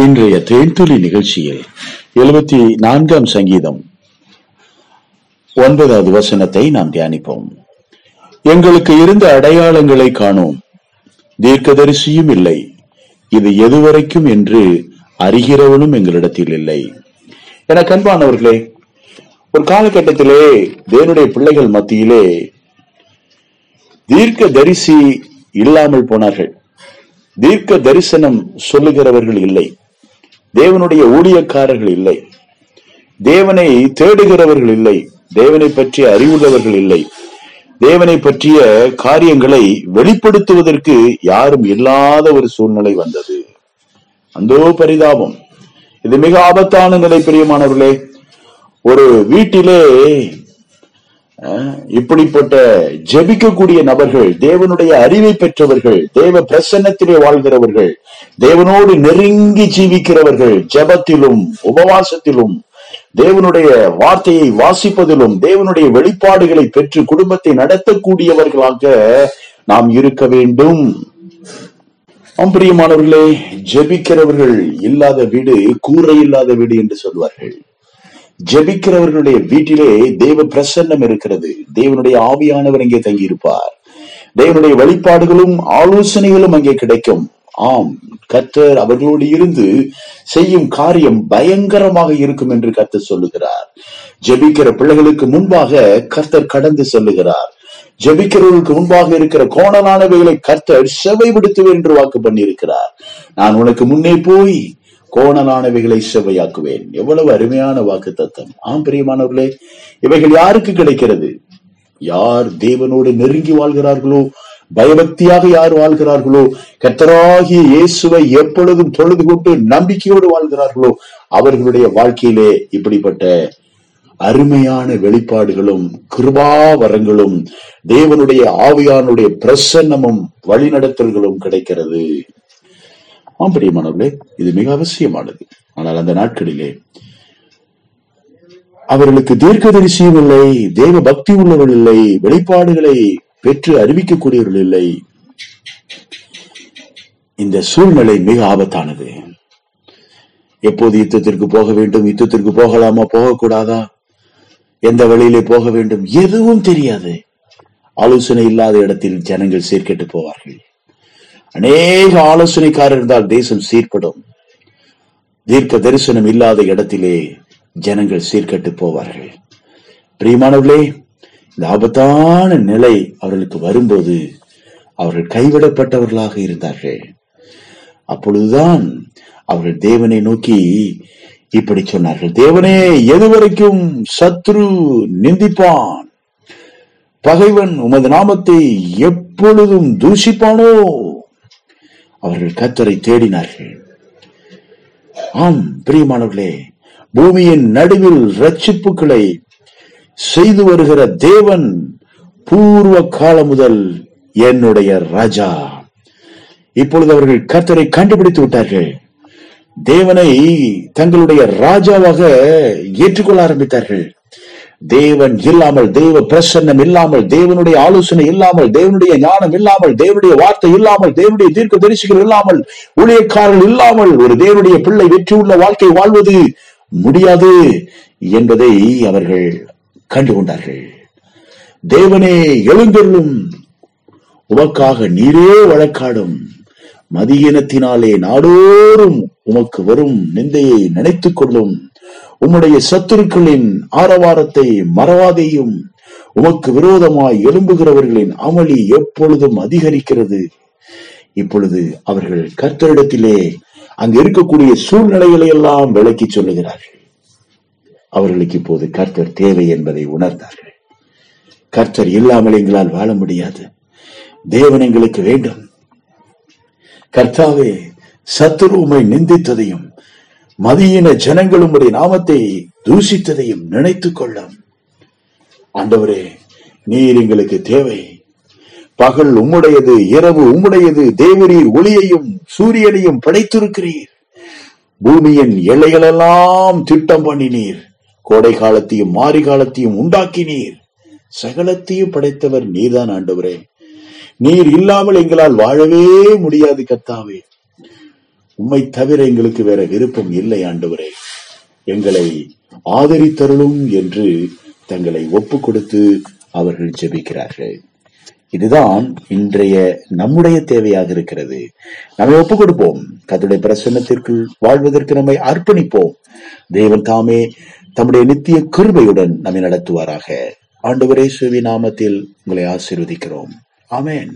இன்றைய தேன்துளி நிகழ்ச்சியில் எழுபத்தி நான்காம் சங்கீதம் ஒன்பதாவது வசனத்தை நாம் தியானிப்போம். எங்களுக்கு இருந்த அடையாளங்களை காணோம். தீர்க்கதரிசியும் இல்லை. இது எதுவரைக்கும் என்று அறிகிறவனும் எங்களிடத்தில் இல்லை. என கண்பானவர்களே ஒரு காலகட்டத்திலே தேவனுடைய பிள்ளைகள் மத்தியிலே தீர்க்க தரிசி இல்லாமல் போனார்கள். தீர்க்க தரிசனம் சொல்லுகிறவர்கள் இல்லை. தேவனுடைய ஊழியக்காரர்கள் இல்லை. தேவனை தேடுகிறவர்கள் இல்லை. தேவனை பற்றிய அறிவுள்ளவர்கள் இல்லை. தேவனை பற்றிய காரியங்களை வெளிப்படுத்துவதற்கு யாரும் இல்லாத ஒரு சூழ்நிலை வந்தது. அந்தோ பரிதாபம். இது மிக ஆபத்தான நிலை பிரியமானவர்களே. ஒரு வீட்டிலே இப்படிப்பட்ட ஜெபிக்கக்கூடிய நபர்கள் தேவனுடைய அறிவை பெற்றவர்கள் தேவ பிரசன்னத்திலே வாழ்கிறவர்கள் தேவனோடு நெருங்கி ஜீவிக்கிறவர்கள் ஜபத்திலும் உபவாசத்திலும் தேவனுடைய வார்த்தையை வாசிப்பதிலும் தேவனுடைய வெளிப்பாடுகளை பெற்று குடும்பத்தை நடத்தக்கூடியவர்களாக நாம் இருக்க வேண்டும். பிரியமானவர்களே ஜெபிக்கிறவர்கள் இல்லாத வீடு கூரை இல்லாத வீடு என்று சொல்வார்கள். ஜெபிக்கிறவர்களுடைய வீட்டிலே தேவ பிரசன்னம் இருக்கிறது. தேவனுடைய ஆவியானவர் அங்கே தங்கியிருப்பார். தேவனுடைய வழிபாடுகளும் ஆலோசனைகளும் அங்கே கிடைக்கும். ஆம் கர்த்தர் அவர்களோடு இருந்து செய்யும் காரியம் பயங்கரமாக இருக்கும் என்று கர்த்தர் சொல்லுகிறார். ஜெபிக்கிற பிள்ளைகளுக்கு முன்பாக கர்த்தர் கடந்து செல்லுகிறார். ஜபிக்கிறவர்களுக்கு முன்பாக இருக்கிற கோணலானவைகளை கர்த்தர் செவைப்படுத்துவேன் என்று வாக்கு பண்ணியிருக்கிறார். நான் உனக்கு முன்னே போய் கோணலானவைகளை செவ்வையாக்குவேன். எவ்வளவு அருமையான வாக்கு தத்தம் ஆம் பிரியமானவர்களே இவைகள் யாருக்கு கிடைக்கிறது? யார் தேவனோடு நெருங்கி வாழ்கிறார்களோ? பயபக்தியாக யார் வாழ்கிறார்களோ? கத்தராகிய இயேசுவை எப்பொழுதும் தொழுது கொண்டு நம்பிக்கையோடு வாழ்கிறார்களோ? அவர்களுடைய வாழ்க்கையிலே இப்படிப்பட்ட அருமையான வெளிப்பாடுகளும் கிருபாவரங்களும் தேவனுடைய ஆவியானுடைய பிரசன்னமும் வழிநடத்தல்களும் கிடைக்கிறது. ஆம் பிரியமானவர்களே இது மிக அவசியமானது. ஆனால் அந்த நாட்களிலே அவர்களுக்கு தீர்க்க தீர்க்கதரிசியும் இல்லை தேவ பக்தி உள்ளவர்கள் இல்லை வெளிப்பாடுகளை பெற்று அறிவிக்கக்கூடியவர்கள் இல்லை. இந்த சூழ்நிலை மிக ஆபத்தானது. எப்போது யுத்தத்திற்கு போக வேண்டும் யுத்தத்திற்கு போகலாமா போகக்கூடாதா? எந்த வழியிலே போக வேண்டும் எதுவும் தெரியாது. ஆலோசனை இல்லாத இடத்தில் ஜனங்கள் சீர்கெட்டு போவார்கள். அநேக ஆலோசனைக்காரர் இருந்தால் தேசம் சீர்படும். தீர்க்க தரிசனம் இல்லாத இடத்திலே ஜனங்கள் சீர்கட்டு போவார்கள். பிரியமானவர்களே இந்த ஆபத்தான நிலை அவர்களுக்கு வரும்போது அவர்கள் கைவிடப்பட்டவர்களாக இருந்தார்கள். அப்பொழுதுதான் அவர்கள் தேவனை நோக்கி இப்படி சொன்னார்கள். தேவனே எதுவரைக்கும் சத்ரு நிந்திப்பான். பகைவன் உமது நாமத்தை எப்பொழுதும் தூஷிப்பானோ? அவர்கள் கத்தரை தேடினார்கள். ஆம் பிரியமானவர்களே பூமியின் நடுவில் ரட்சிப்புகளை செய்து வருகிற தேவன் பூர்வ காலம் முதல் என்னுடைய ராஜா. இப்பொழுது அவர்கள் கர்த்தரை கண்டுபிடித்து விட்டார்கள். தேவனை தங்களுடைய ராஜாவாக ஏற்றுக்கொள்ள ஆரம்பித்தார்கள். தேவன் இல்லாமல் தேவ பிரசன்னம் இல்லாமல் தேவனுடைய ஆலோசனை இல்லாமல் தேவனுடைய ஞானம் இல்லாமல் தேவனுடைய வார்த்தை இல்லாமல் தேவனுடைய தீர்க்க தரிசிகள் இல்லாமல் ஊழியக்காரர்கள் இல்லாமல் ஒரு தேவனுடைய பிள்ளை வெற்றி உள்ள வாழ்க்கை வாழ்வது முடியாது என்பதை அவர்கள் கண்டுகொண்டார்கள். தேவனே எழுந்தருளும். உமக்காக நீரே வழக்காடும். மதியினத்தினாலே நாடோறும் உமக்கு வரும் நிந்தையை நினைத்துக் கொள்ளும். உம்முடைய சத்துருக்களின் ஆரவாரத்தை மறவாதேயும். உமக்கு விரோதமாய் எழும்புகிறவர்களின் அமளி எப்பொழுதும் அதிகரிக்கிறது. இப்பொழுது அவர்கள் கர்த்தரிடத்திலே அங்கு இருக்கக்கூடிய சூழ்நிலைகளை எல்லாம் விளக்கி சொல்லுகிறார்கள். அவர்களுக்கு இப்போது கர்த்தர் தேவை என்பதை உணர்ந்தார்கள். கர்த்தர் இல்லாமல் எங்களால் வாழ முடியாது. தேவன் எங்களுக்கு வேண்டும். கர்த்தாவே சத்துரு உமை நிந்தித்ததையும் மதியின ஜனங்கள் உம்முடைய நாமத்தை தூஷித்ததையும் நினைத்துக் கொள்ளும். ஆண்டவரே நீர் எங்களுக்கு தேவை. பகல் உம்முடையது இரவு உம்முடையது தேவரீர் ஒளியையும் சூரியனையும் படைத்திருக்கிறீர். பூமியின் எல்லைகளெல்லாம் திட்டம் பண்ணினீர். கோடை காலத்தையும் மாரி காலத்தையும் உண்டாக்கினீர். சகலத்தையும் படைத்தவர் நீர்தான் ஆண்டவரே. நீர் இல்லாமல் எங்களால் வாழவே முடியாது கத்தாவே. உம்மை தவிர எங்களுக்கு வேற விருப்பம் இல்லை ஆண்டவரே. எங்களை ஆதரித்தருளும் என்று தங்களை ஒப்பு கொடுத்து அவர்கள் ஜெபிக்கிறார்கள். இதுதான் இன்றைய நம்முடைய தேவையாக இருக்கிறது. நம்மை ஒப்புக் கொடுப்போம் கத்துடைய பிரசன்னத்திற்குள் வாழ்வதற்கு நம்மை அர்ப்பணிப்போம். தேவன் தாமே தம்முடைய நித்திய கிருபையுடன் நம்மை நடத்துவாராக. ஆண்டவரே சுவி நாமத்தில் உங்களை ஆசீர்வதிக்கிறோம். ஆமேன்.